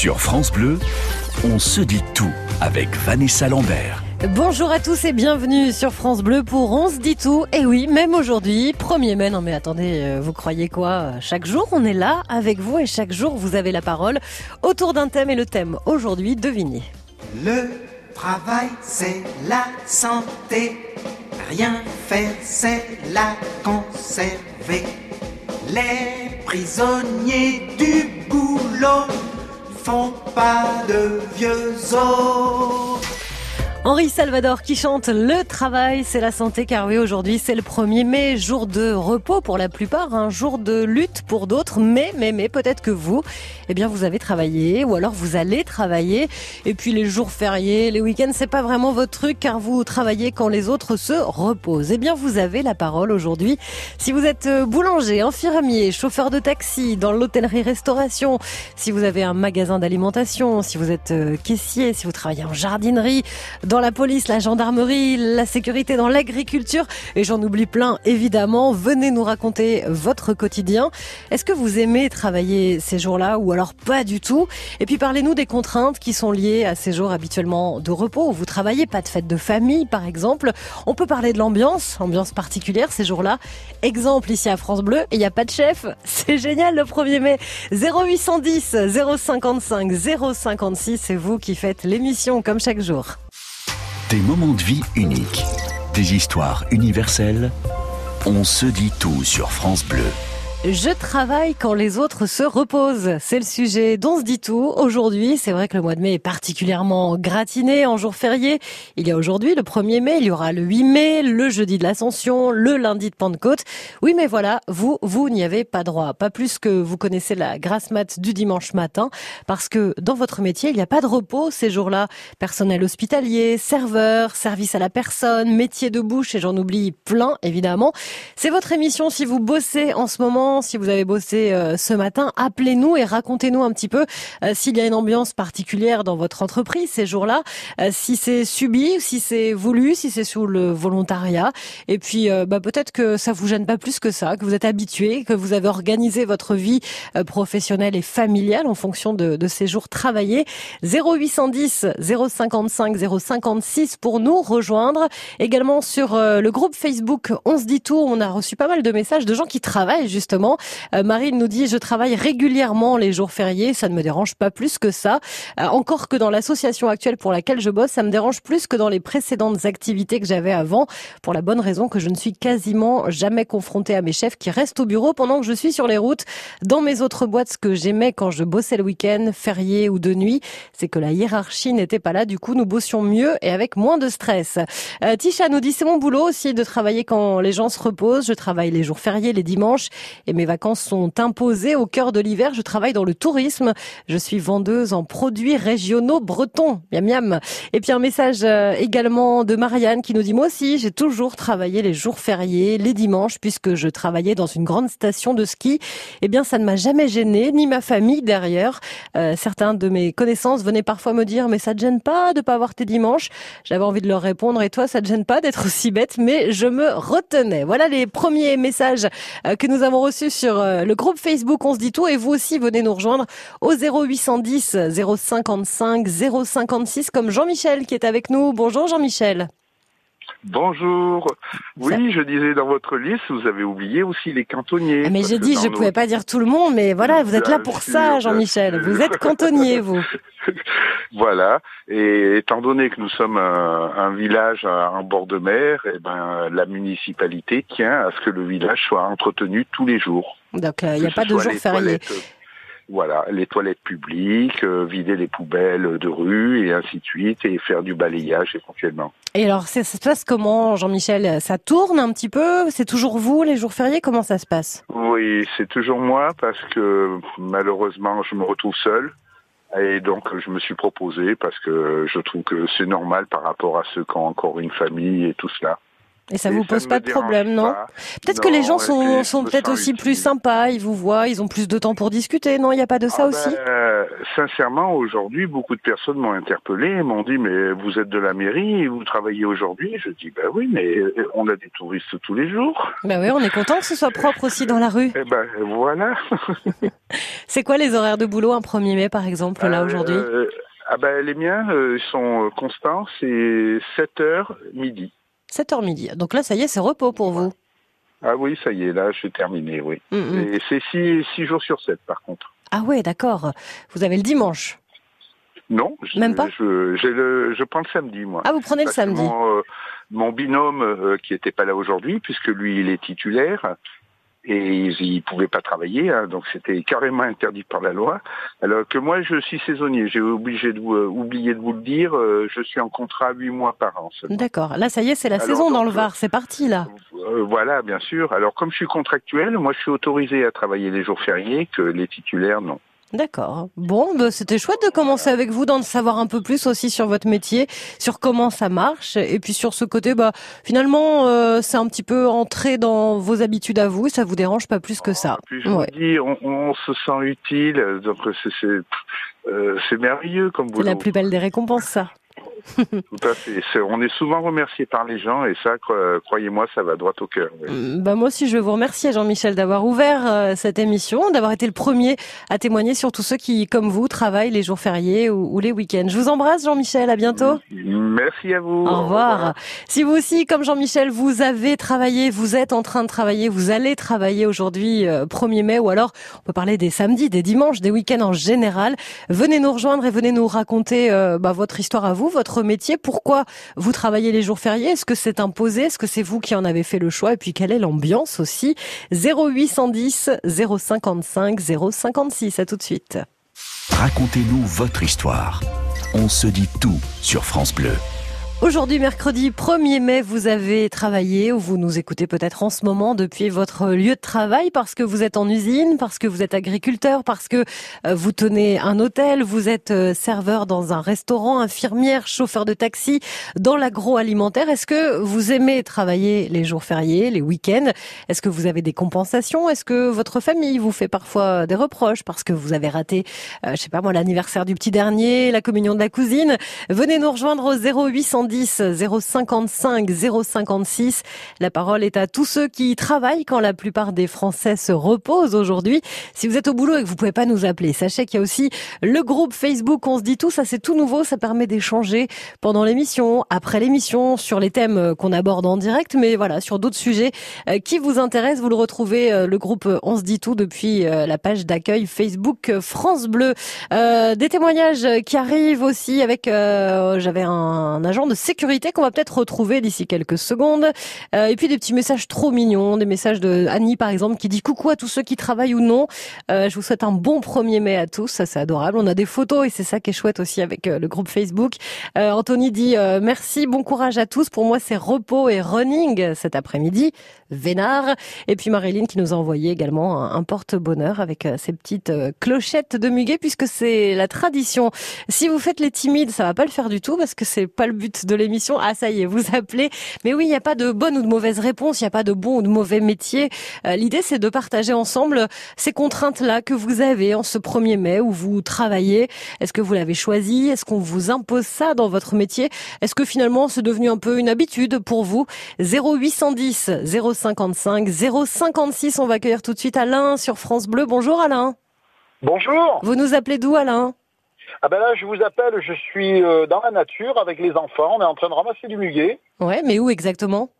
Sur France Bleu, on se dit tout avec Vanessa Lambert. Bonjour à tous et bienvenue sur France Bleu pour On se dit tout. Et oui, même aujourd'hui, 1er mai, non mais attendez, euh, vous croyez quoi? Chaque jour, on est là avec vous et chaque jour, vous avez la parole autour d'un thème et le thème aujourd'hui, devinez. Le travail, c'est la santé. Rien faire, c'est la conserver. Les prisonniers du boulot font pas de vieux os. Henri Salvador qui chante Le travail, c'est la santé, car oui, aujourd'hui c'est le 1er mai, jour de repos pour la plupart, un jour de lutte pour d'autres, mais, mais, mais peut-être que vous, eh bien vous avez travaillé, ou alors vous allez travailler, et puis les jours fériés, les week-ends, c'est pas vraiment votre truc, car vous travaillez quand les autres se reposent. Eh bien vous avez la parole aujourd'hui. Si vous êtes euh, boulanger, infirmier, chauffeur de taxi, dans l'hôtellerie-restauration, si vous avez un magasin d'alimentation, si vous êtes euh, caissier, si vous travaillez en jardinerie, dans la police, la gendarmerie, la sécurité, dans l'agriculture, et j'en oublie plein évidemment. Venez nous raconter votre quotidien. Est-ce que vous aimez travailler ces jours-là ou alors pas du tout? Et puis parlez-nous des contraintes qui sont liées à ces jours habituellement de repos où vous travaillez, pas de fête de famille par exemple. On peut parler de l'ambiance, ambiance particulière ces jours-là. Exemple ici à France Bleu, il n'y a pas de chef. C'est génial le 1er mai. 0810 055 056, c'est vous qui faites l'émission comme chaque jour. Des moments de vie uniques, des histoires universelles. On se dit tout sur France Bleu. Je travaille quand les autres se reposent. C'est le sujet dont se dit tout. Aujourd'hui, c'est vrai que le mois de mai est particulièrement gratiné en jour férié. Il y a aujourd'hui le 1er mai, il y aura le 8 mai, le jeudi de l'Ascension, le lundi de Pentecôte. Oui, mais voilà, vous, vous n'y avez pas droit. Pas plus que vous connaissez la grasse mat du dimanche matin, parce que dans votre métier, il n'y a pas de repos ces jours-là. Personnel hospitalier, serveur, service à la personne, métier de bouche, et j'en oublie plein, évidemment. C'est votre émission si vous bossez en ce moment si vous avez bossé euh, ce matin, appelez-nous et racontez-nous un petit peu euh, s'il y a une ambiance particulière dans votre entreprise ces jours-là, euh, si c'est subi, si c'est voulu, si c'est sous le volontariat. Et puis bah, peut-être que ça vous gêne pas plus que ça, que vous êtes habitué, que vous avez organisé votre vie professionnelle et familiale en fonction de, de ces jours travaillés. 0810 055 056 pour nous rejoindre. Également sur le groupe Facebook On se dit tout, on a reçu pas mal de messages de gens qui travaillent justement euh, Marine nous dit, je travaille régulièrement les jours fériés, ça ne me dérange pas plus que ça. Euh, encore que dans l'association actuelle pour laquelle je bosse, ça me dérange plus que dans les précédentes activités que j'avais avant, pour la bonne raison que je ne suis quasiment jamais confrontée à mes chefs qui restent au bureau pendant que je suis sur les routes. Dans mes autres boîtes, ce que j'aimais quand je bossais le week-end, férié ou de nuit, c'est que la hiérarchie n'était pas là. Du coup, nous bossions mieux et avec moins de stress. Euh, Tisha nous dit, c'est mon boulot aussi de travailler quand les gens se reposent. Je travaille les jours fériés, les dimanches et mes vacances sont imposées au cœur de l'hiver. Je travaille dans le tourisme. Je suis vendeuse en produits régionaux bretons. Miam miam. Et puis un message euh, également de Marianne qui nous dit moi aussi j'ai toujours travaillé les jours fériés, les dimanches puisque je travaillais dans une grande station de ski. Eh bien ça ne m'a jamais gêné ni ma famille derrière. Euh, certains de mes connaissances venaient parfois me dire mais ça te gêne pas de pas avoir tes dimanches? J'avais envie de leur répondre et toi ça te gêne pas d'être aussi bête? Mais je me retenais. Voilà les premiers messages euh, que nous avons reçus sur euh, le groupe Facebook On se dit tout et vous aussi venez nous rejoindre au 0810 055 056 comme Jean-Michel qui est avec nous. Bonjour Jean-Michel. Bonjour. Oui, je disais dans votre liste, vous avez oublié aussi les cantonniers. Ah, mais j'ai dit, je ne pouvais pas dire tout le monde, mais voilà, vous êtes là pour ça, Jean-Michel. Vous êtes cantonnier, vous. voilà. Et étant donné que nous sommes un, village en bord de mer, eh ben, la municipalité tient à ce que le village soit entretenu tous les jours. Donc, euh, il n'y a pas de jour férié voilà, les toilettes publiques, euh, vider les poubelles de rue et ainsi de suite, et faire du balayage éventuellement. Et alors, ça se passe comment, Jean-Michel? Ça tourne un petit peu? C'est toujours vous, les jours fériés? Comment ça se passe? Oui, c'est toujours moi, parce que malheureusement, je me retrouve seul. Et donc, je me suis proposé parce que je trouve que c'est normal par rapport à ceux qui ont encore une famille et tout cela. Et ça Et vous pose pas de problème, non. Peut-être que les gens sont, sont peut-être aussi plus sympas, ils vous voient, ils ont plus de temps pour discuter, non Il n'y a pas de ça Ah aussi ben, euh, Sincèrement, aujourd'hui, beaucoup de personnes m'ont interpellé et m'ont dit mais vous êtes de la mairie vous travaillez aujourd'hui Je dis ben oui, mais euh, on a des touristes tous les jours. Bah oui, on est content que ce soit propre aussi dans la rue. Eh ben voilà. C'est quoi les horaires de boulot un 1er mai par exemple là Euh, aujourd'hui? euh, Ah ben les miens sont constants, c'est 7 heures midi. 7h midi. Donc là ça y est, c'est repos pour vous. Ah oui, ça y est, là, j'ai terminé, oui. Mm, mm. Et c'est 6 six jours sur 7, par contre. Ah ouais, d'accord. Vous avez le dimanche. Non, je, Même pas je, le, je prends le samedi, moi. Ah, vous prenez le samedi. Mon, euh, mon binôme, euh, qui était pas là aujourd'hui, puisque lui, il est titulaire, et il ne pouvait pas travailler, hein, donc c'était carrément interdit par la loi. Alors que moi, je suis saisonnier. J'ai obligé de vous, euh, oublié de vous le dire. euh, je suis en contrat huit mois par an. D'accord. Là ça y est, c'est la Alors, saison dans le Var, c'est parti là. Euh, voilà, bien sûr. Alors comme je suis contractuel, moi, je suis autorisé à travailler les jours fériés que les titulaires non. D'accord. Bon, bah, c'était chouette de commencer avec vous, d'en savoir un peu plus aussi sur votre métier, sur comment ça marche, et puis sur ce côté, bah finalement, euh, c'est un petit peu entré dans vos habitudes à vous, et ça vous dérange pas plus que ça. Puis je Ouais. vous dis, on, on se sent utile, donc c'est c'est euh, merveilleux comme C'est boulot. la plus belle des récompenses, ça. Tout à fait. C'est- On est souvent remercié par les gens et ça, cro- croyez-moi, ça va droit au cœur. oui. Mm, Bah moi aussi, je veux vous remercier, Jean-Michel, d'avoir ouvert euh, cette émission, d'avoir été le premier à témoigner sur tous ceux qui, comme vous, travaillent les jours fériés ou, ou les week-ends. Je vous embrasse, Jean-Michel. À bientôt. Merci à vous. Au revoir. Si vous aussi, comme Jean-Michel, vous avez travaillé, vous êtes en train de travailler, vous allez travailler aujourd'hui, euh, 1er mai, ou alors on peut parler des samedis, des dimanches, des week-ends en général, venez nous rejoindre et venez nous raconter euh, bah, votre histoire à vous, votre métier, pourquoi vous travaillez les jours fériés, est-ce que c'est imposé, est-ce que c'est vous qui en avez fait le choix, et puis quelle est l'ambiance aussi? 0810 055 056, à tout de suite. Racontez-nous votre histoire. On se dit tout sur France Bleu. Aujourd'hui, mercredi 1er mai, vous avez travaillé ou vous nous écoutez peut-être en ce moment depuis votre lieu de travail parce que vous êtes en usine, parce que vous êtes agriculteur, parce que euh, vous tenez un hôtel, vous êtes euh, serveur dans un restaurant, infirmière, chauffeur de taxi, dans l'agroalimentaire. Est-ce que vous aimez travailler les jours fériés, les week-ends? Est-ce que vous avez des compensations? Est-ce que votre famille vous fait parfois des reproches parce que vous avez raté, euh, je sais pas moi, l'anniversaire du petit dernier, la communion de la cousine? Venez nous rejoindre au 0810 055 056. La parole est à tous ceux qui travaillent quand la plupart des Français se reposent aujourd'hui. Si vous êtes au boulot et que vous pouvez pas nous appeler, sachez qu'il y a aussi le groupe Facebook On se dit tout. Ça, c'est tout nouveau. Ça permet d'échanger pendant l'émission, après l'émission, sur les thèmes euh, qu'on aborde en direct, mais voilà, sur d'autres sujets euh, qui vous intéressent. Vous le retrouvez, euh, le groupe On se dit tout depuis la page d'accueil Facebook France Bleu. Des témoignages qui arrivent aussi avec, j'avais un agent de sécurité qu'on va peut-être retrouver d'ici quelques secondes. Euh, et puis des petits messages trop mignons, des messages de Annie par exemple qui dit coucou à tous ceux qui travaillent ou non. Euh, je vous souhaite un bon 1er mai à tous, ça c'est adorable. On a des photos et c'est ça qui est chouette aussi avec euh, le groupe Facebook. Euh, Anthony dit euh, merci, bon courage à tous. Pour moi c'est repos et running cet après-midi. Vénard. Et puis Marilyn qui nous a envoyé également un, porte-bonheur avec euh, ses petites clochettes de muguet puisque c'est la tradition. Si vous faites les timides, ça va pas le faire du tout parce que c'est pas le but l'émission. Ah ça y est, vous appelez. Mais oui, il n'y a pas de bonne ou de mauvaise réponse, il n'y a pas de bon ou de mauvais métier. Euh, L'idée c'est de partager ensemble ces contraintes-là que vous avez en ce 1er mai où vous travaillez. Est-ce que vous l'avez choisi? Est-ce qu'on vous impose ça dans votre métier? Est-ce que finalement c'est devenu un peu une habitude pour vous? 0810 055 056, on va accueillir tout de suite Alain sur France Bleu. Bonjour Alain. Bonjour. Vous nous appelez d'où Alain? Ah ben là, je vous appelle, je suis euh, dans la nature avec les enfants. On est en train de ramasser du muguet Ouais, mais où exactement?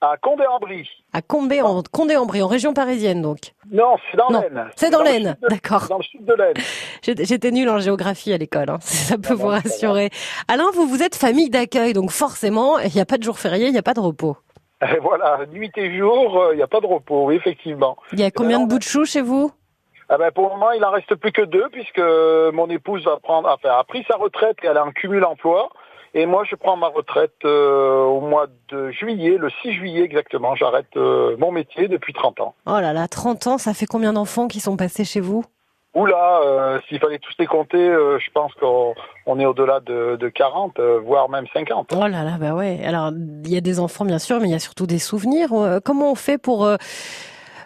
À Condé-en-Brie. À Condé en Condé-en-Brie, en région parisienne donc. Non, c'est dans l'Aisne. c'est dans l'Aisne, d'accord. Dans le sud de l'Aisne. J'étais nulle en géographie à l'école, hein. ça peut Ah vous rassurer. Alain, vous vous êtes famille d'accueil, donc forcément, il n'y a pas de jour férié, il n'y a pas de repos. Et voilà, nuit et jour, euh, il n'y a pas de repos, oui, effectivement. Il y a combien de bouts de chou chez vous? Ah ben pour le moment, il en reste plus que deux puisque mon épouse va prendre, enfin, a pris sa retraite et elle est en cumul emploi. Et moi, je prends ma retraite euh, au mois de juillet, le 6 juillet exactement. J'arrête euh, mon métier depuis 30 ans. Oh là là, 30 ans, ça fait combien d'enfants qui sont passés chez vous? Oula, euh, s'il fallait tous les compter, euh, je pense qu'on on est au-delà de, de 40, euh, voire même 50. Oh là là, bah ouais. Alors, il y a des enfants, bien sûr, mais il y a surtout des souvenirs. Comment on fait pour...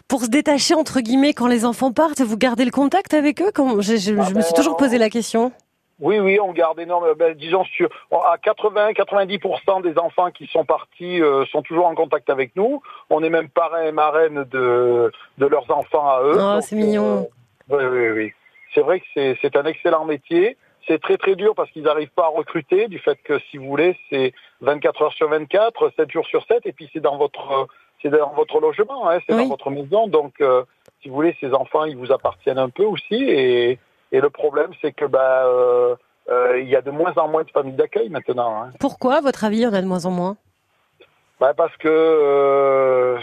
pour se détacher entre guillemets quand les enfants partent, vous gardez le contact avec eux? Je, je- Ah je me ben, suis toujours posé la question. Oui, oui, on garde énormément. Ben, disons sur à 80-90% des enfants qui sont partis euh, sont toujours en contact avec nous. On est même parrain et marraine de de leurs enfants à eux. Oh, c'est mignon. euh, oui, oui, oui. C'est vrai que c'est c'est un excellent métier. C'est très très dur parce qu'ils n'arrivent pas à recruter du fait que si vous voulez c'est 24 heures sur 24, 7 jours sur 7 et puis c'est dans votre c'est dans votre logement, hein, c'est Oui. dans votre maison. Donc euh, si vous voulez ces enfants ils vous appartiennent un peu aussi et et le problème c'est que bah euh, euh, il y a de moins en moins de familles d'accueil maintenant. Hein. Pourquoi, à votre avis, il y en a de moins en moins? Bah, parce que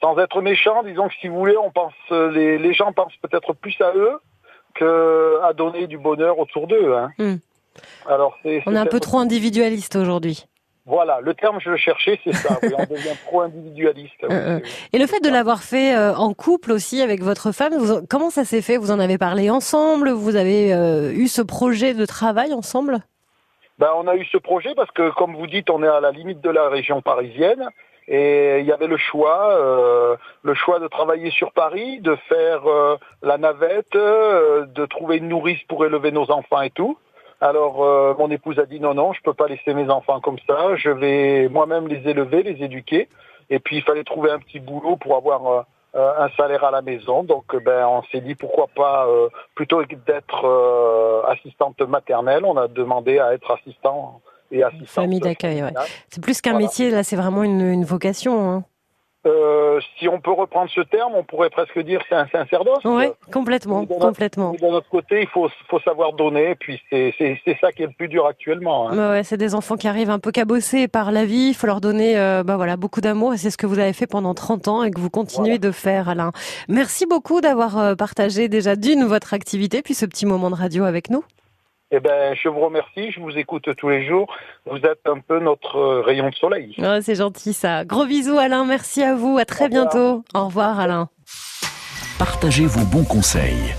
sans être méchant, disons que si vous voulez, on pense les, les gens pensent peut-être plus à eux que à donner du bonheur autour d'eux. Hein. Hmm. Alors c'est On est un peu trop individualiste aujourd'hui. Voilà, le terme je le cherchais, c'est ça. oui, on devient trop individualiste. oui, Euh, euh. Et le fait de l'avoir fait euh, en couple aussi avec votre femme, vous- comment ça s'est fait? Vous en avez parlé ensemble? Vous avez euh, eu ce projet de travail ensemble? Ben, on a eu ce projet parce que, comme vous dites, on est à la limite de la région parisienne. Et il y avait le choix, euh, le choix de travailler sur Paris, de faire euh, la navette, euh, de trouver une nourrice pour élever nos enfants et tout. Alors euh, mon épouse a dit non non, je peux pas laisser mes enfants comme ça. Je vais moi-même les élever, les éduquer. Et puis il fallait trouver un petit boulot pour avoir euh, euh, un salaire à la maison. Donc euh, ben on s'est dit pourquoi pas euh, plutôt que d'être euh, assistante maternelle, on a demandé à être assistant et assistante Famille d'accueil, ouais. C'est plus qu'un Voilà. métier, là, c'est vraiment une, une vocation. Hein. Euh, si on peut reprendre ce terme, on pourrait presque dire c'est un sacerdoce. Oui, complètement, Oui, de notre- complètement. De notre côté, il faut, faut savoir donner, puis c'est ça qui est le plus dur actuellement. hein. Ouais, c'est des enfants qui arrivent un peu cabossés par la vie. Il faut leur donner euh, bah voilà, beaucoup d'amour et c'est ce que vous avez fait pendant 30 ans et que vous continuez de faire, Alain. Merci beaucoup d'avoir euh, partagé déjà d'une votre activité puis ce petit moment de radio avec nous. Eh ben, je vous remercie, je vous écoute tous les jours. Vous êtes un peu notre euh, rayon de soleil. C'est gentil ça. Gros bisous Alain, merci à vous. À très Au bientôt. Au revoir Alain. Partagez vos bons conseils.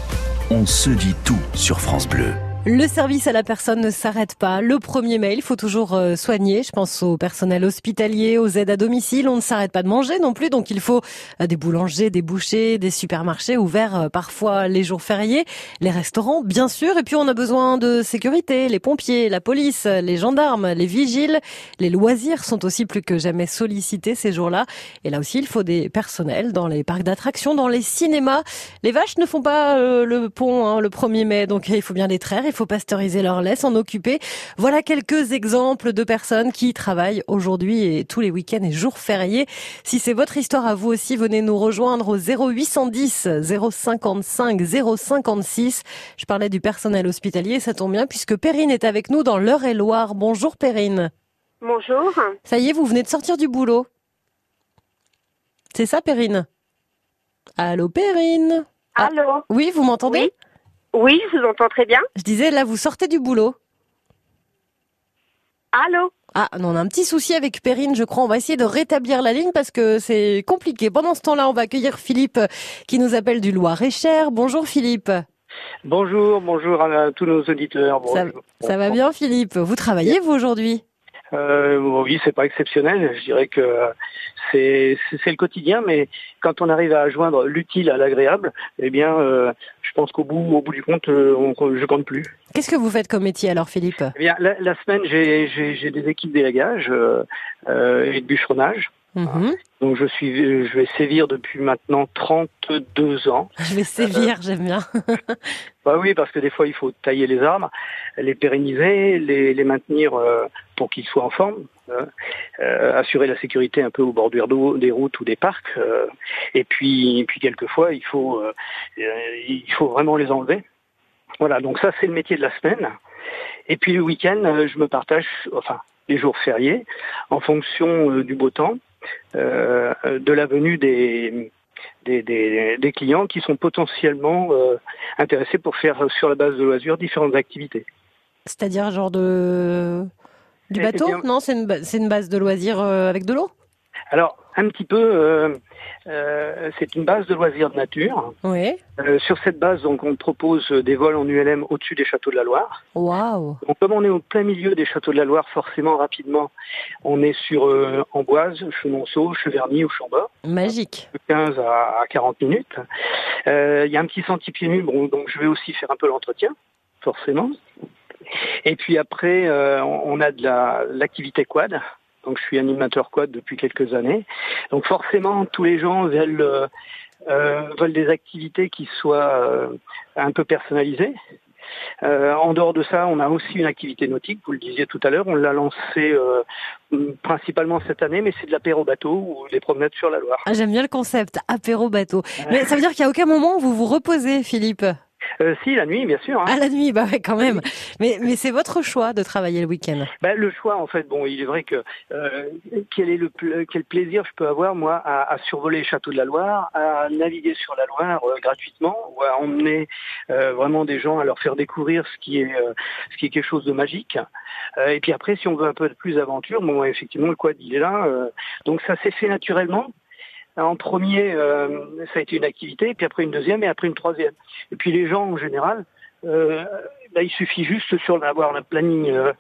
On se dit tout sur France Bleu. Le service à la personne ne s'arrête pas. Le premier mail, il faut toujours euh, soigner. Je pense au personnel hospitalier, aux aides à domicile. On ne s'arrête pas de manger non plus. Donc il faut euh, des boulangers, des bouchers, des supermarchés ouverts euh, parfois les jours fériés, les restaurants bien sûr. Et puis on a besoin de sécurité, les pompiers, la police, les gendarmes, les vigiles. Les loisirs sont aussi plus que jamais sollicités ces jours-là. Et là aussi il faut des personnels dans les parcs d'attractions, dans les cinémas. Les vaches ne font pas le pont hein, le 1er mai, donc il faut bien les traire, pasteuriser leur lait, s'en occuper. Voilà quelques exemples de personnes qui travaillent aujourd'hui et tous les week-ends et jours fériés. Si c'est votre histoire à vous aussi, venez nous rejoindre au 0810 055 056. Je parlais du personnel hospitalier, ça tombe bien puisque Perrine est avec nous dans l'Eure-et-Loire. Bonjour Perrine. Bonjour. Ça y est, vous venez de sortir du boulot. C'est ça Perrine? Allô Perrine? Ah. Allô? Oui, vous m'entendez? Oui, je vous entends très bien. Je disais, là, vous sortez du boulot. Allô Ah, non, on a un petit souci avec Perrine, je crois. On va essayer de rétablir la ligne parce que c'est compliqué. Pendant ce temps-là, on va accueillir Philippe qui nous appelle du Loir-et-Cher. Bonjour Philippe. Bonjour, bonjour à tous nos auditeurs. Ça, Bonjour. ça va bien Philippe? Vous travaillez, vous, aujourd'hui? Euh, Oui, c'est pas exceptionnel. Je dirais que c'est le quotidien, mais quand on arrive à joindre l'utile à l'agréable, eh bien, euh, je pense qu'au bout, au bout du compte, euh, on, je compte plus. Qu'est-ce que vous faites comme métier alors, Philippe? Eh bien, la, la semaine, j'ai des équipes d'élagage euh, euh, et de bûcheronnage. Mhm. Donc, je suis, je vais sévir depuis maintenant 32 ans. Je vais sévir, j'aime bien. Bah oui, parce que des fois, il faut tailler les arbres, les pérenniser, les, les maintenir euh, pour qu'ils soient en forme, euh, euh, assurer la sécurité un peu aux bordures d'eau, des routes ou des parcs. euh, et puis, puis quelquefois, il faut, euh, euh, il faut vraiment les enlever. Voilà, donc ça, c'est le métier de la semaine. Et puis le week-end, euh, je me partage, enfin, les jours fériés, en fonction euh, du beau temps, euh, de la venue des, des, des, des clients qui sont potentiellement euh, intéressés pour faire euh, sur la base de loisirs différentes activités. C'est-à-dire genre de... Du Eh bateau? bien- Non, c'est une, une base de loisirs euh, avec de l'eau? Alors, un petit peu, euh, euh, c'est une base de loisirs de nature. Oui. Euh, sur cette base, donc, on propose des vols en ULM au-dessus des châteaux de la Loire. Waouh. Donc, comme on est au plein milieu des châteaux de la Loire, forcément, rapidement, on est sur euh, Amboise, Chenonceau, Cheverny ou Chambord. Magique. de 15 à à 40 minutes. Euh, Il y a un petit sentier pieds nus, bon, donc je vais aussi faire un peu l'entretien, forcément. Et puis après, euh, on on a de la- l'activité quad. Donc je suis animateur quad depuis quelques années. Donc forcément, tous les gens veulent, euh, euh, veulent des activités qui soient euh, un peu personnalisées. Euh, en dehors de ça, on a aussi une activité nautique, vous le disiez tout à l'heure, on l'a lancée euh, principalement cette année, mais c'est de l'apéro bateau ou des promenades sur la Loire. Ah, J'aime bien le concept, apéro bateau. Mais ça veut dire qu'à aucun moment vous vous reposez, Philippe? Euh, si, la nuit, bien sûr. hein. À la nuit, bah ouais, quand même. Mais, mais c'est votre choix de travailler le week-end. Ben, le choix, en fait, bon, il est vrai que euh, quel est le quel plaisir je peux avoir moi à, à survoler les châteaux de la Loire, à naviguer sur la Loire euh, gratuitement, ou à emmener euh, vraiment des gens à leur faire découvrir ce qui est euh, ce qui est quelque chose de magique. Euh, et puis après, si on veut un peu plus d'aventure, bon, effectivement, le quad il est là. euh, donc ça s'est fait naturellement. En premier, euh, ça a été une activité, puis après une deuxième, et après une troisième. Et puis les gens en général, euh, il suffit juste sur d'avoir un planning euh,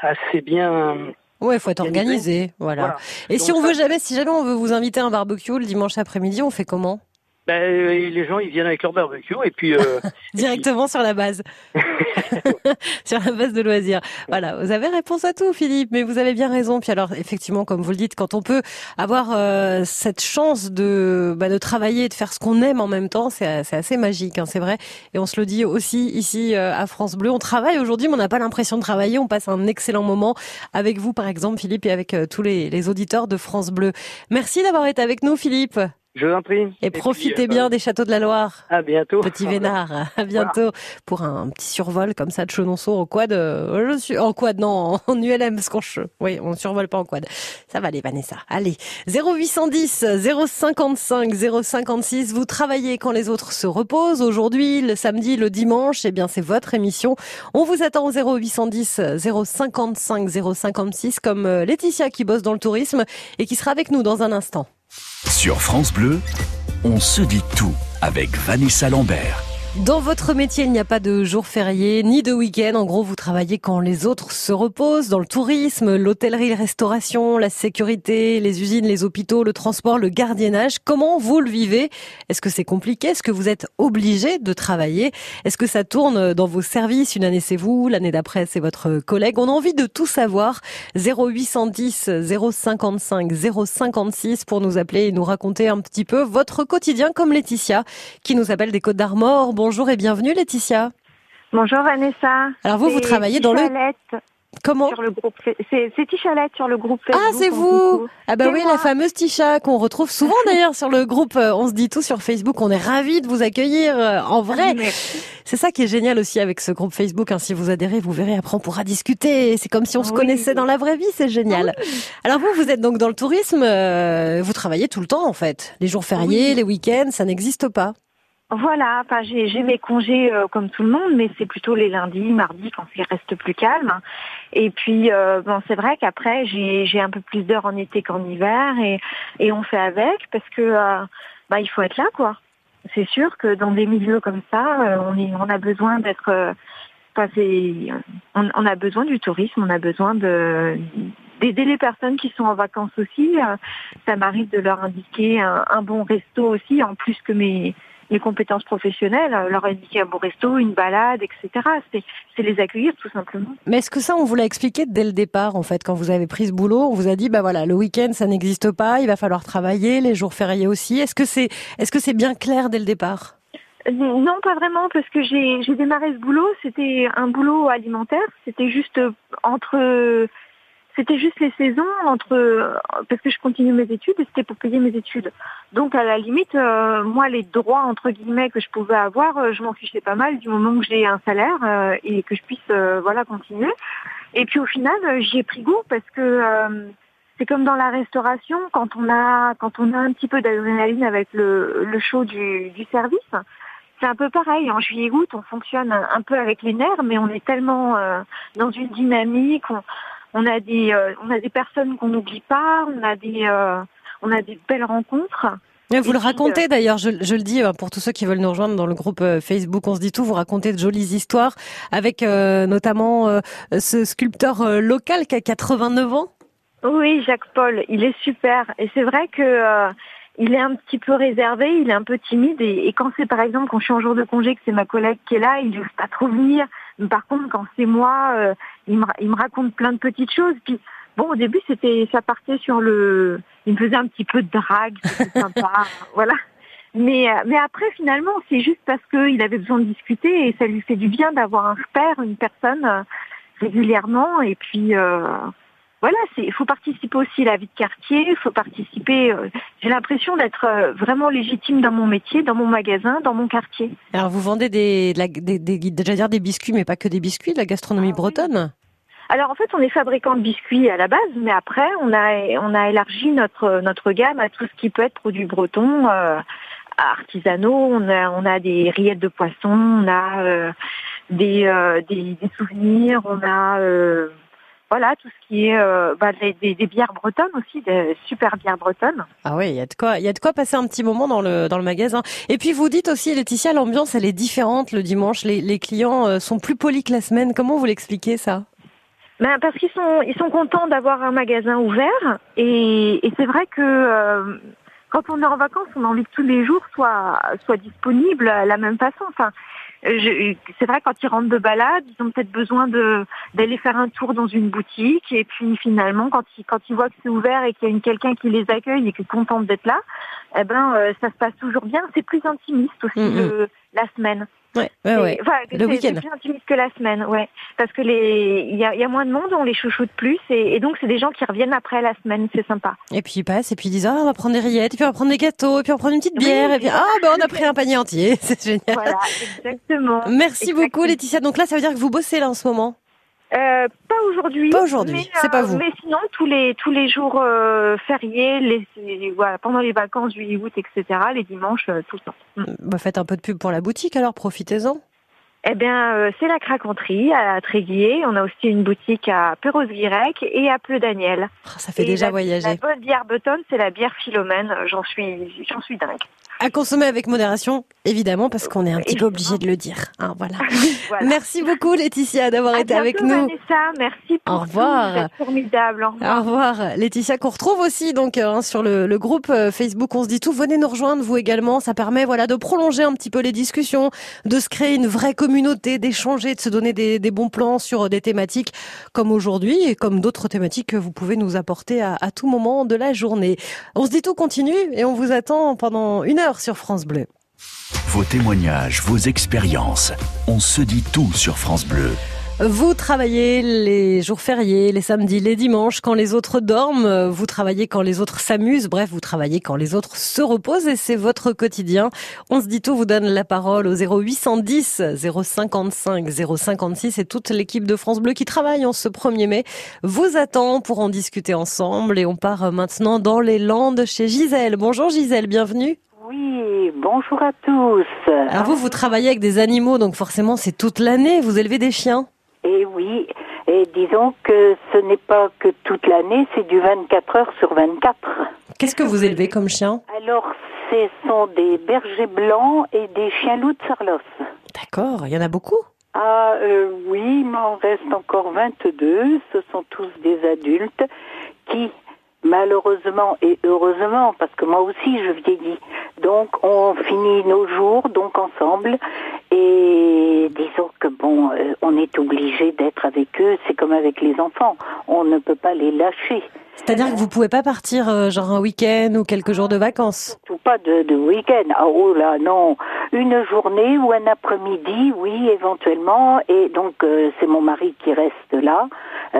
assez bien. Ouais, faut être Organisé. organisé, voilà. Voilà. Et si on ça- veut jamais, si jamais on veut vous inviter à un barbecue le dimanche après-midi, on fait comment? Ben, euh, les gens, ils viennent avec leur barbecue et puis euh, Directement sur la base. sur la base de loisirs. Voilà, vous avez réponse à tout, Philippe, mais vous avez bien raison. Puis alors, effectivement, comme vous le dites, quand on peut avoir euh, cette chance de, bah, de travailler, de faire ce qu'on aime en même temps, c'est c'est assez magique, hein, c'est vrai. Et on se le dit aussi ici euh, à France Bleu. On travaille aujourd'hui, mais on n'a pas l'impression de travailler. On passe un excellent moment avec vous, par exemple, Philippe, et avec euh, tous les, les auditeurs de France Bleu. Merci d'avoir été avec nous, Philippe. Je vous en prie. Et, profitez euh, bien des châteaux de la Loire. À bientôt. Petit Vénard, à bientôt pour un petit survol comme ça de Chenonceau en quad. euh, Je suis en quad, non, en ULM, parce qu'on oui, on survole pas en quad. Ça va aller, Vanessa. Allez, 0810 055 056. Vous travaillez quand les autres se reposent. Aujourd'hui, le samedi, le dimanche, eh bien, c'est votre émission. On vous attend au 0810 055 056 comme euh, Laetitia qui bosse dans le tourisme et qui sera avec nous dans un instant. Sur France Bleu, on se dit tout avec Vanessa Lambert. Dans votre métier, il n'y a pas de jour férié ni de week-end. En gros, vous travaillez quand les autres se reposent, dans le tourisme, l'hôtellerie, la restauration, la sécurité, les usines, les hôpitaux, le transport, le gardiennage. Comment vous le vivez? Est-ce que c'est compliqué? Est-ce que vous êtes obligé de travailler? Est-ce que ça tourne dans vos services? Une année c'est vous, l'année d'après c'est votre collègue. On a envie de tout savoir. 0810 055 056 pour nous appeler et nous raconter un petit peu votre quotidien comme Laetitia qui nous appelle des Côtes d'Armor. Bonjour et bienvenue Laetitia. Bonjour Vanessa. Alors vous, vous C'est travaillez dans le... Comment sur le groupe. C'est c'est Tichalette sur le groupe. Ah, Facebook, c'est on dit vous. Ah bah C'est oui, moi. la fameuse Tisha qu'on retrouve souvent d'ailleurs sur le groupe euh, On se dit tout sur Facebook. On est ravis de vous accueillir euh, en vrai. Merci. C'est ça qui est génial aussi avec ce groupe Facebook. hein. Si vous adhérez, vous verrez, après on pourra discuter. C'est comme si on se Oui. connaissait dans la vraie vie, c'est génial. Alors vous, vous êtes donc dans le tourisme, euh, vous travaillez tout le temps en fait. Les jours fériés, Oui. les week-ends, ça n'existe pas. Voilà, j'ai mes congés euh, comme tout le monde, mais c'est plutôt les lundis, mardis quand il reste plus calme. Et puis, euh, bon, c'est vrai qu'après, j'ai un peu plus d'heures en été qu'en hiver, et, et on fait avec parce que euh, bah, il faut être là, quoi. C'est sûr que dans des milieux comme ça, on, est, on a besoin d'être. enfin, on, on a besoin du tourisme, on a besoin de d'aider les personnes qui sont en vacances aussi. Ça m'arrive de leur indiquer un bon resto aussi, en plus que mes mes compétences professionnelles, euh, leur indiquer un bon resto, une balade, etc. C'est les accueillir tout simplement. Mais est-ce que ça, on vous l'a expliqué dès le départ, en fait, quand vous avez pris ce boulot, on vous a dit, bah voilà, le week-end, ça n'existe pas, il va falloir travailler, les jours fériés aussi. Est-ce que c'est, est-ce que c'est bien clair dès le départ? Euh, Non, pas vraiment, parce que j'ai j'ai démarré ce boulot, c'était un boulot alimentaire, c'était juste euh, entre... C'était juste les saisons entre parce que je continue mes études et c'était pour payer mes études. Donc à la limite, euh, moi les droits entre guillemets que je pouvais avoir, euh, je m'en fichais pas mal du moment où j'ai un salaire euh, et que je puisse euh, voilà continuer. Et puis au final, euh, j'y ai pris goût parce que euh, c'est comme dans la restauration quand on a quand on a un petit peu d'adrénaline avec le, le show du, du service. C'est un peu pareil. En juillet-août, on fonctionne un, peu avec les nerfs, mais on est tellement dans une dynamique. On, on a des, euh, on a des personnes qu'on n'oublie pas. On a des, euh, on a des belles rencontres. vous le racontez d'ailleurs, je, je, le dis pour tous ceux qui veulent nous rejoindre dans le groupe Facebook On se dit tout, vous racontez de jolies histoires avec notamment ce sculpteur local qui a 89 ans. Oui, Jacques Paul, il est super. Et c'est vrai que il est un petit peu réservé, il est un peu timide. Et, quand c'est par exemple quand je suis en jour de congé, que c'est ma collègue qui est là, il n'ose pas trop venir. Mais par contre, quand c'est moi, euh, il, me, il, me, raconte plein de petites choses. Puis bon, au début, c'était ça partait sur le, il me faisait un petit peu de drague, c'était sympa, voilà. Mais euh, mais après, finalement, c'est juste parce qu'il avait besoin de discuter et ça lui fait du bien d'avoir un repère, une personne euh, régulièrement. Et puis voilà, il faut participer aussi à la vie de quartier, il faut participer. Euh, j'ai l'impression d'être euh, vraiment légitime dans mon métier, dans mon magasin, dans mon quartier. Alors vous vendez des, des, des, dire des biscuits, mais pas que des biscuits, de la gastronomie ah bretonne. Alors en fait, on est fabricant de biscuits à la base, mais après, on a on a élargi notre notre gamme à tout ce qui peut être produit breton, euh, artisanaux. On a on a des rillettes de poisson, on a des, des, des souvenirs, on a voilà, tout ce qui est euh, bah, des, des, bières bretonnes aussi, des super bières bretonnes. Ah oui, il y a de quoi, il y a de quoi passer un petit moment dans le dans le magasin. Et puis vous dites aussi, Laetitia, l'ambiance elle est différente le dimanche. Les, les clients euh, sont plus polis que la semaine. Comment vous l'expliquez ça? Ben parce qu'ils sont ils sont contents d'avoir un magasin ouvert et, et c'est vrai que euh, quand on est en vacances, on a envie que tous les jours soient soient disponibles à la même façon. Enfin, c'est vrai quand ils rentrent de balade, ils ont peut-être besoin de d'aller faire un tour dans une boutique et puis finalement quand ils quand ils voient que c'est ouvert et qu'il y a quelqu'un qui les accueille et qui est contente d'être là, eh ben euh, ça se passe toujours bien. C'est plus intimiste aussi mm, mm. la semaine. Ouais, ouais, ouais. le week-end. C'est plus intimiste que la semaine, ouais. Parce que les, il y a, y a, moins de monde, on les chouchoute plus, et, et donc c'est des gens qui reviennent après la semaine, c'est sympa. Et puis ils passent, et puis ils disent, ah, on va prendre des rillettes, et puis on va prendre des gâteaux, et puis on va prendre une petite bière, et puis, ah, ben on a pris un panier entier, c'est génial. Voilà, exactement. Merci beaucoup, Laetitia. Donc là, ça veut dire que vous bossez là en ce moment? Euh, pas aujourd'hui. Pas aujourd'hui, c'est pas vous. Mais sinon, tous les tous les jours euh, fériés, les, voilà, pendant les vacances, juillet, août, etc., les dimanches, euh, tout le temps. Bah, faites un peu de pub pour la boutique, alors profitez-en. Eh bien, euh, c'est la craquanterie à Tréguier. On a aussi une boutique à Perros-Guirec et à Pleu-Daniel. Oh, ça fait déjà voyager. La bonne bière bretonne, c'est la bière Philomène. J'en suis, j'en suis dingue. À consommer avec modération, évidemment, parce qu'on est un petit peu obligé de le dire. Hein, voilà. Merci beaucoup, Laetitia, d'avoir été avec nous. Vanessa, merci pour Au revoir. formidable. Au revoir. Au revoir. Laetitia, qu'on retrouve aussi donc hein, sur le, le, groupe euh, Facebook On se dit tout. Venez nous rejoindre, vous également. Ça permet voilà de prolonger un petit peu les discussions, de se créer une vraie communauté, d'échanger, de se donner des, bons plans sur des thématiques comme aujourd'hui et comme d'autres thématiques que vous pouvez nous apporter à, à tout moment de la journée. On se dit tout continue et on vous attend pendant une heure sur France Bleu. Vos témoignages, vos expériences, on se dit tout sur France Bleu. Vous travaillez les jours fériés, les samedis, les dimanches, quand les autres dorment. Vous travaillez quand les autres s'amusent. Bref, vous travaillez quand les autres se reposent et c'est votre quotidien. On se dit tout, vous donne la parole au 0810 055 056 et toute l'équipe de France Bleu qui travaille en ce 1er mai vous attend pour en discuter ensemble et on part maintenant dans les Landes chez Gisèle. Bonjour Gisèle, bienvenue. Oui, bonjour à tous. Alors vous, vous travaillez avec des animaux, donc forcément c'est toute l'année, vous élevez des chiens Eh oui, et disons que ce n'est pas que toute l'année, c'est du 24 heures sur 24. Qu'est-ce que vous élevez comme chien? Alors, ce sont des bergers blancs et des chiens loups de Sarlos. D'accord, il y en a beaucoup? Ah euh, oui, il m'en reste encore 22. Ce sont tous des adultes qui malheureusement et heureusement, parce que moi aussi je vieillis. Donc on finit nos jours donc ensemble et disons que bon, euh, on est obligé d'être avec eux. C'est comme avec les enfants, on ne peut pas les lâcher. C'est-à-dire que vous pouvez pas partir euh, genre un week-end ou quelques jours de vacances? Tout pas de, de week-end. Ah, oh là non, une journée ou un après-midi, oui éventuellement. Et donc euh, c'est mon mari qui reste là,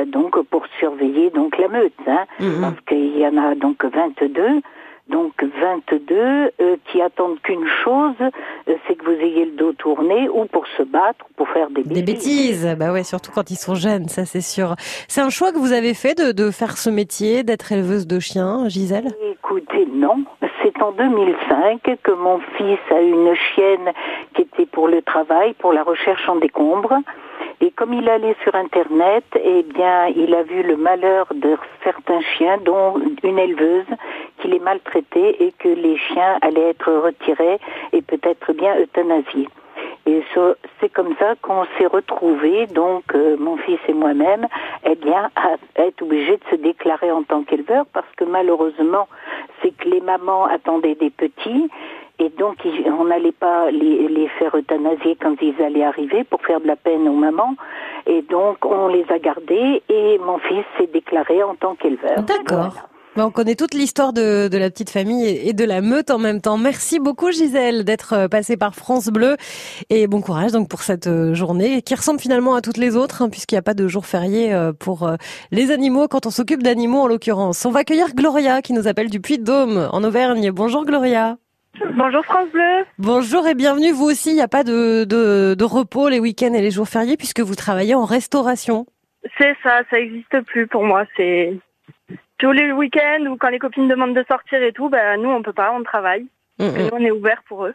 donc pour surveiller donc la meute, hein, mhm. parce qu'il y en a donc 22 donc 22 euh, qui attendent qu'une chose, euh, c'est que vous ayez le dos tourné ou pour se battre, pour faire des bêtises. Des bêtises, bah ouais, surtout quand ils sont jeunes, ça c'est sûr. C'est un choix que vous avez fait de, de faire ce métier, d'être éleveuse de chiens, Gisèle? Écoutez, non. C'est en 2005 que mon fils a une chienne qui était pour le travail, pour la recherche en décombres. Et comme il allait sur Internet, eh bien, il a vu le malheur de certains chiens, dont une éleveuse qui les maltraitait et que les chiens allaient être retirés et peut-être bien euthanasiés. Et c'est comme ça qu'on s'est retrouvés, donc euh, mon fils et moi-même, eh bien, à être obligés de se déclarer en tant qu'éleveur parce que malheureusement, c'est que les mamans attendaient des petits et donc on n'allait pas les, les, faire euthanasier quand ils allaient arriver pour faire de la peine aux mamans. Et donc on les a gardés et mon fils s'est déclaré en tant qu'éleveur. D'accord. On connaît toute l'histoire de, de, la petite famille et de la meute en même temps. Merci beaucoup Gisèle d'être euh, passée par France Bleu et bon courage donc pour cette euh, journée qui ressemble finalement à toutes les autres hein, puisqu'il n'y a pas de jour férié euh, pour les animaux quand on s'occupe d'animaux en l'occurrence. On va accueillir Gloria qui nous appelle du Puy-de-Dôme en Auvergne. Bonjour Gloria. Bonjour France Bleu. Bonjour et bienvenue. Vous aussi, il n'y a pas de, de, de repos les week-ends et les jours fériés puisque vous travaillez en restauration. C'est ça, ça n'existe plus pour moi. C'est tous les week-ends ou quand les copines demandent de sortir et tout, ben nous on peut pas, on travaille. Nous on est ouvert pour eux.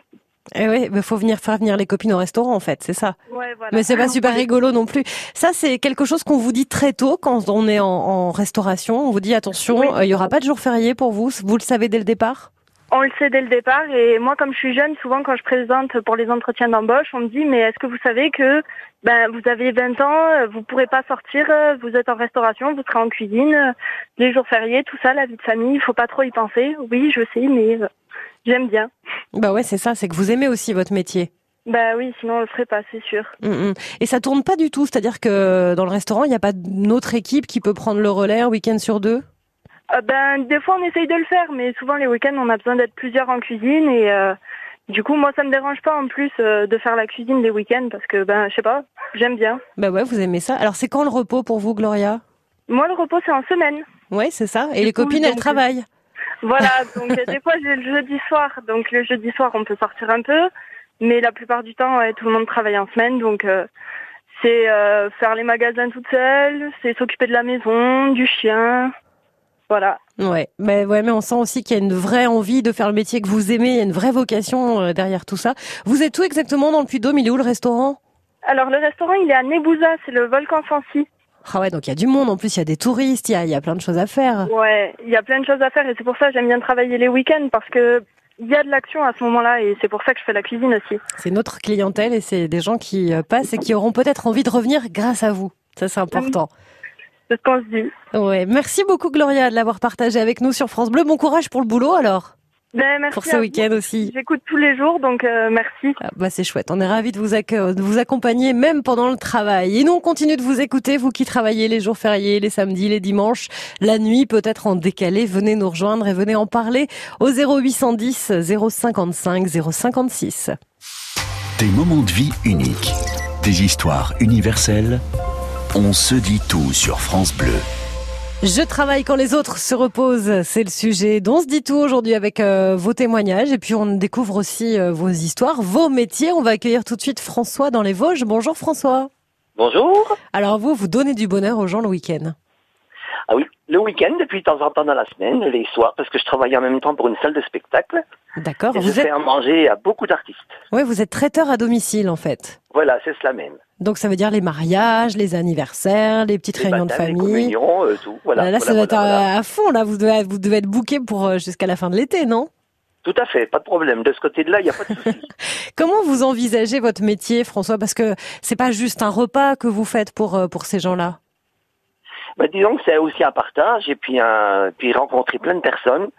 Eh oui, il faut venir faire venir les copines au restaurant en fait, c'est ça. Ouais, voilà. Mais c'est pas super rigolo non plus. Ça c'est quelque chose qu'on vous dit très tôt quand on est en, restauration. On vous dit attention, euh, il y aura pas de jour férié pour vous. Vous le savez dès le départ? On le sait dès le départ et moi comme je suis jeune, souvent quand je présente pour les entretiens d'embauche, on me dit mais est-ce que vous savez que ben vous avez 20 ans, vous pourrez pas sortir, vous êtes en restauration, vous serez en cuisine, les jours fériés, tout ça, la vie de famille, il faut pas trop y penser. Oui, je sais mais euh, j'aime bien. Bah ouais, c'est ça, c'est que vous aimez aussi votre métier. Bah oui, sinon on le ferait pas, c'est sûr. Mm, mm. Et ça tourne pas du tout, c'est-à-dire que dans le restaurant, il n'y a pas d'autre équipe qui peut prendre le relais un week-end sur deux? Euh, ben, des fois, on essaye de le faire, mais souvent, les week-ends, on a besoin d'être plusieurs en cuisine. Et euh, du coup, moi, ça me dérange pas en plus euh, de faire la cuisine les week-ends parce que, ben, je sais pas, j'aime bien. Bah ouais, vous aimez ça. Alors, c'est quand le repos pour vous, Gloria? Moi, le repos, c'est en semaine. Ouais, c'est ça. Et les copines, elles travaillent. Voilà, donc des fois, j'ai le jeudi soir. Donc, le jeudi soir, on peut sortir un peu. Mais la plupart du temps, tout le monde travaille en semaine. Donc, c'est faire les magasins toute seule, c'est s'occuper de la maison, du chien. Voilà. Ouais, mais ouais, mais on sent aussi qu'il y a une vraie envie de faire le métier que vous aimez, il y a une vraie vocation euh, derrière tout ça. Vous êtes où exactement dans le Puy-de-Dôme? Il est où le restaurant? Alors le restaurant, il est à Nebouza, c'est le volcan Fancy. Ah ouais, donc il y a du monde en plus, il y a des touristes, il y a, y a plein de choses à faire. Ouais, il y a plein de choses à faire et c'est pour ça que j'aime bien travailler les week-ends parce que il y a de l'action à ce moment-là et c'est pour ça que je fais la cuisine aussi. C'est notre clientèle et c'est des gens qui euh, passent et qui auront peut-être envie de revenir grâce à vous. Ça c'est important. C'est ce qu'on se dit. Ouais, merci beaucoup Gloria de l'avoir partagé avec nous sur France Bleu. Bon courage pour le boulot alors. Ben, merci pour ce week-end aussi. J'écoute tous les jours, donc euh, merci. Ah, bah c'est chouette. On est ravis de vous, de vous accompagner même pendant le travail. Et nous, on continue de vous écouter, vous qui travaillez les jours fériés, les samedis, les dimanches, la nuit, peut-être en décalé. Venez nous rejoindre et venez en parler au 0810 055 056. Des moments de vie uniques, des histoires universelles. On se dit tout sur France Bleu. Je travaille quand les autres se reposent, c'est le sujet dont on se dit tout aujourd'hui avec euh, vos témoignages et puis on découvre aussi euh, vos histoires, vos métiers. On va accueillir tout de suite François dans les Vosges. Bonjour François. Bonjour. Alors vous, vous donnez du bonheur aux gens le week-end Ah oui, le week-end, depuis de temps en temps dans la semaine, les soirs, parce que je travaille en même temps pour une salle de spectacle. D'accord. Vous je êtes... fais à manger à beaucoup d'artistes. Oui, vous êtes traiteur à domicile en fait. Voilà, c'est cela même. Donc ça veut dire les mariages, les anniversaires, les petites réunions de famille. Les communions, euh, tout. Voilà. Là, ça doit être à, fond. Là, vous devez, vous devez être booké pour euh, jusqu'à la fin de l'été, non? Tout à fait, pas de problème. De ce côté-là, il n'y a pas de souci. Comment vous envisagez votre métier, François? Parce que c'est pas juste un repas que vous faites pour euh, pour ces gens-là. Bah, disons que c'est aussi un partage et puis un, puis rencontrer plein de personnes,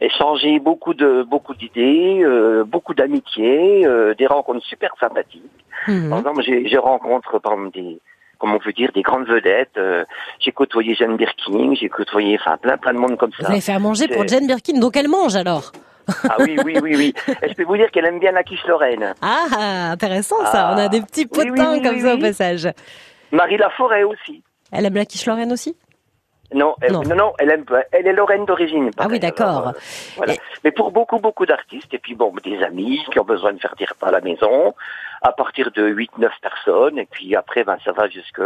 échanger beaucoup de beaucoup d'idées, beaucoup d'amitié, des rencontres super sympathiques. Mhm. Par exemple, je rencontre par exemple des, comment on peut dire, des grandes vedettes. Euh, j'ai côtoyé Jane Birkin, j'ai côtoyé, enfin, plein, plein de monde comme ça. Vous avez fait à manger pour Jane Birkin, donc elle mange alors ah oui, oui, oui, oui. Et je peux vous dire qu'elle aime bien la quiche Lorraine? Ah, intéressant ça. On a des petits potins comme ça au passage. Marie Laforêt aussi. Elle aime la quiche Lorraine aussi? Non, elle, non, non, elle aime Elle est Lorraine d'origine. Ah oui, d'accord. Euh, voilà. Mais pour beaucoup, beaucoup d'artistes, et puis bon, des amis qui ont besoin de faire dire repas à la maison, à partir de 8-9 personnes, et puis après, ben, ça va jusque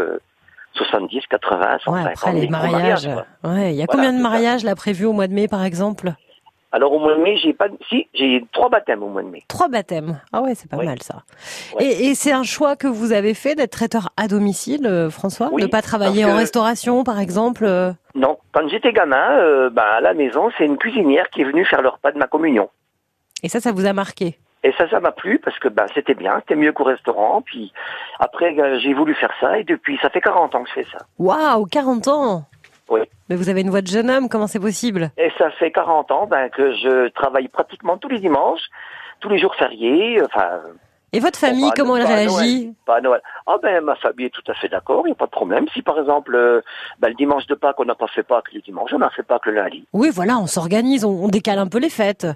70, 80, 150. Ouais, après les mariages. ouais, il y a combien de mariages là prévus au mois de mai, par exemple? Alors au mois de mai, j'ai pas, si, j'ai trois baptêmes au mois de mai. Trois baptêmes. Ah ouais, c'est pas mal ça. Et, et c'est un choix que vous avez fait d'être traiteur à domicile, euh, François, Oui, de pas travailler en que- restauration, par exemple. euh Non, quand j'étais gamin, euh, ben, à la maison, c'est une cuisinière qui est venue faire le repas de ma communion. Et ça, ça vous a marqué? Et ça, ça m'a plu parce que ben, c'était bien, c'était mieux qu'au restaurant. Puis après, euh, j'ai voulu faire ça et depuis, ça fait 40 ans que je fais ça. Waouh, 40 ans. Oui. Mais vous avez une voix de jeune homme. Comment c'est possible? Et ça fait 40 ans ben, que je travaille pratiquement tous les dimanches, tous les jours fériés. Enfin, Et votre famille, pas- comment elle pas réagit Noël, Pas à Noël. Ah ben ma famille est tout à fait d'accord, il n'y a pas de problème. Si par exemple euh, ben, le dimanche de Pâques on n'a pas fait Pâques le dimanche, on n'a fait Pâques le lundi. Oui, voilà, on s'organise, on, on décale un peu les fêtes.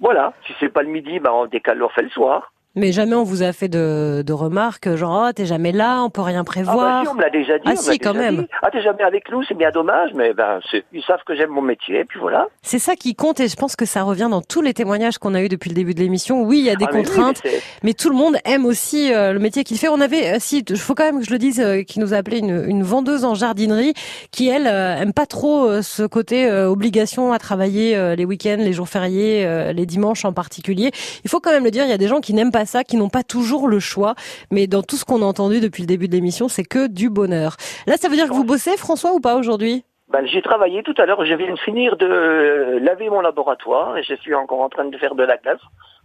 Voilà. Si c'est pas le midi, ben on décale, on fait le soir. Mais jamais on vous a fait de, de remarques, genre, oh, t'es jamais là, on peut rien Ah prévoir. bah si, on me l'a déjà dit. Ah on si, quand même. dit. Ah t'es jamais avec nous, c'est bien dommage, mais ben ils savent que j'aime mon métier, puis voilà. C'est ça qui compte et je pense que ça revient dans tous les témoignages qu'on a eu depuis le début de l'émission. Oui, il y a des Ah, mais oui, contraintes, mais tout le monde aime aussi euh, le métier qu'il fait. On avait, euh, si, il faut quand même que je le dise, euh, qui nous a appelé une, une vendeuse en jardinerie, qui elle aime pas trop ce côté obligation à travailler les week-ends, les jours fériés, les dimanches en particulier. Il faut quand même le dire, il y a des gens qui n'aiment pas ça, qui n'ont pas toujours le choix, mais dans tout ce qu'on a entendu depuis le début de l'émission, c'est que du bonheur. Là, ça veut dire que vous bossez, François, ou pas aujourd'hui? Ben, j'ai travaillé tout à l'heure, je viens de finir de euh, laver mon laboratoire et je suis encore en train de faire de la glace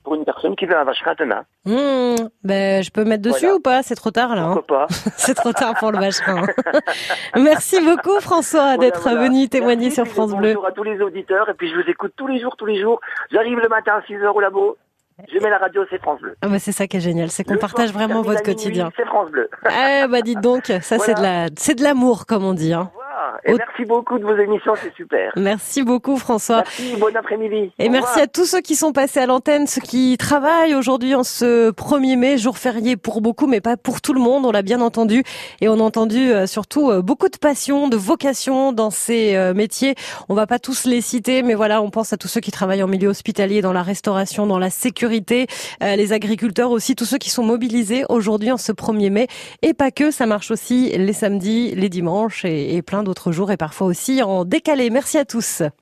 pour une personne qui veut un vacherin demain. Hmm, ben, je peux mettre dessus Voilà. ou pas? C'est trop tard là. hein Pourquoi pas C'est trop tard pour le vacherin. Merci beaucoup François d'être voilà. venu témoigner Merci, sur France Bleu. Bonjour à tous les auditeurs et puis je vous écoute tous les jours, tous les jours. J'arrive le matin à 6 heures au labo. Je mets la radio, c'est France Bleu. Ah bah c'est ça qui est génial, c'est qu'on partage vraiment votre quotidien. C'est France Bleu. Ah bah dites donc, ça c'est de la, c'est de l'amour comme on dit. Hein. Voilà. Et Au- merci beaucoup de vos émissions, c'est super. Merci beaucoup François. Merci, bon après-midi. Et Au merci revoir. à tous ceux qui sont passés à l'antenne, ceux qui travaillent aujourd'hui en ce 1er mai, jour férié pour beaucoup, mais pas pour tout le monde, on l'a bien entendu. Et on a entendu euh, surtout euh, beaucoup de passion, de vocation dans ces euh, métiers. On va pas tous les citer, mais voilà, on pense à tous ceux qui travaillent en milieu hospitalier, dans la restauration, dans la sécurité, les agriculteurs aussi, tous ceux qui sont mobilisés aujourd'hui en ce 1er mai. Et pas que, ça marche aussi les samedis, les dimanches et, et plein d'autres jours et parfois aussi en décalé. Merci à tous.